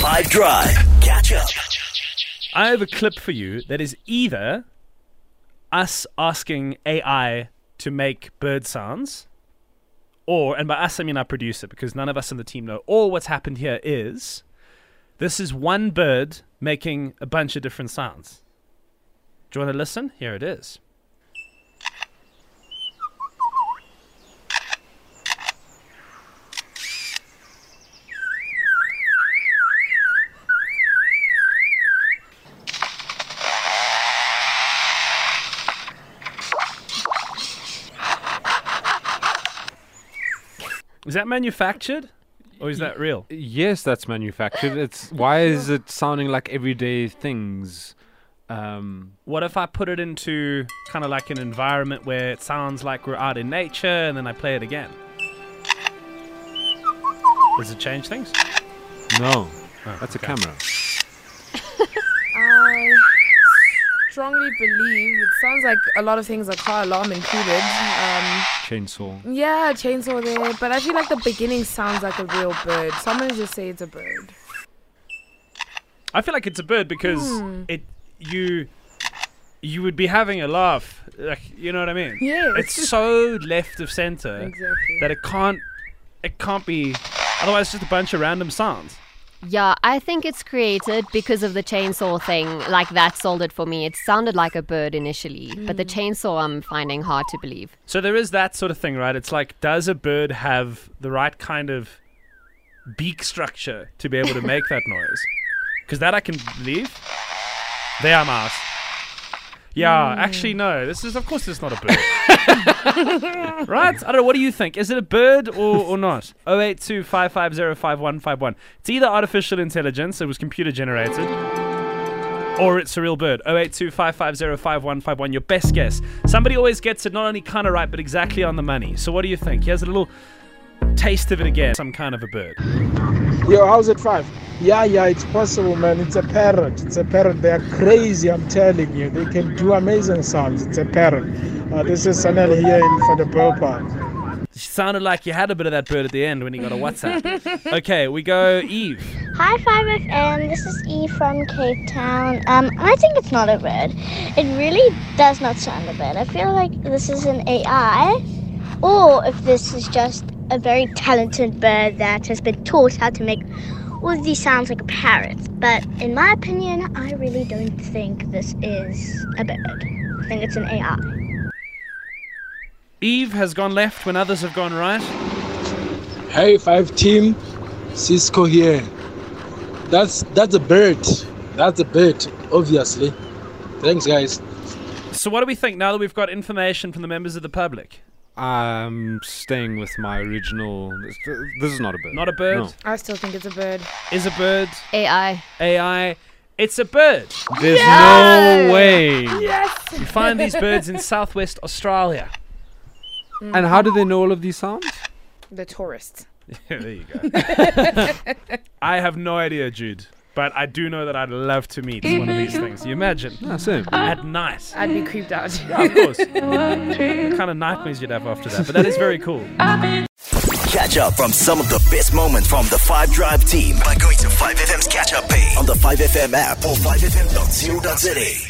5 Drive. Catch up. I have a clip for you that is either us asking AI to make bird sounds, or, and by us I mean our producer, because none of us on the team know, or what's happened here is this is one bird making a bunch of different sounds. Do you want to listen? Here it is. Is that manufactured? Or is that real? Yes, that's manufactured. It's why is it sounding like everyday things? Um, What if I put it into kind of like an environment where it sounds like we're out in nature and then I play it again? Does it change things? no, Oh, that's okay. a camera. I strongly believe it sounds like a lot of things are car alarm included. Um, Chainsaw. yeah, chainsaw there, but I feel like the beginning sounds like a real bird. Someone just say it's a bird. I feel like it's a bird because Hmm. it you you would be having a laugh, like you know what I mean? Yeah, It's so left of center exactly. that it can't it can't be otherwise it's just a bunch of random sounds. Yeah, I think it's created because of the chainsaw thing. Like that sold it for me. It sounded like a bird initially, but the mm. chainsaw I'm finding hard to believe. So there is that sort of thing, right? It's like, does a bird have the right kind of beak structure to be able to make that noise? Because that I can believe. They are mouse. Yeah, hmm. actually, no. This is, of course, it's not a bird. right? I don't know. What do you think? Is it a bird or, or not? 082 It's either artificial intelligence, it was computer generated, or it's a real bird. 082 Your best guess. Somebody always gets it not only kind of right, but exactly on the money. So what do you think? Here's a little taste of it again. Some kind of a bird. Yo, how's it five? Yeah, yeah, it's possible, man. It's a parrot. It's a parrot. They're crazy, I'm telling you. They can do amazing sounds. It's a parrot. Uh, this is Sanel here in for the Pearl Park. It sounded like you had a bit of that bird at the end when you got a WhatsApp. okay, we go Eve. Hi, 5FM. This is Eve from Cape Town. Um, I think it's not a bird. It really does not sound a bird. I feel like this is an AI, or if this is just a very talented bird that has been taught how to make all of these sounds like a parrot. But in my opinion, I really don't think this is a bird. I think it's an AI. Eve has gone left when others have gone right. Hey, five team, Cisco here. That's that's a bird. That's a bird, obviously. Thanks, guys. So what do we think now that we've got information from the members of the public? I'm staying with my original. This, this is not a bird. Not a bird? No. I still think it's a bird. Is a bird AI. AI? It's a bird. There's no way. Yes. You find these birds in southwest Australia. Mm. And how do they know all of these sounds? The tourists. Yeah, there you go. I have no idea, Jude. But I do know that I'd love to meet one of these things. You imagine? Ah, same. At night. I'd be creeped out. Yeah, of course. what kind of nightmares you'd have after that. But that is very cool. Catch up from some of the best moments from the 5 Drive team by going to 5FM's catch up page on the 5FM app or 5FM.co.za.